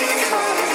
become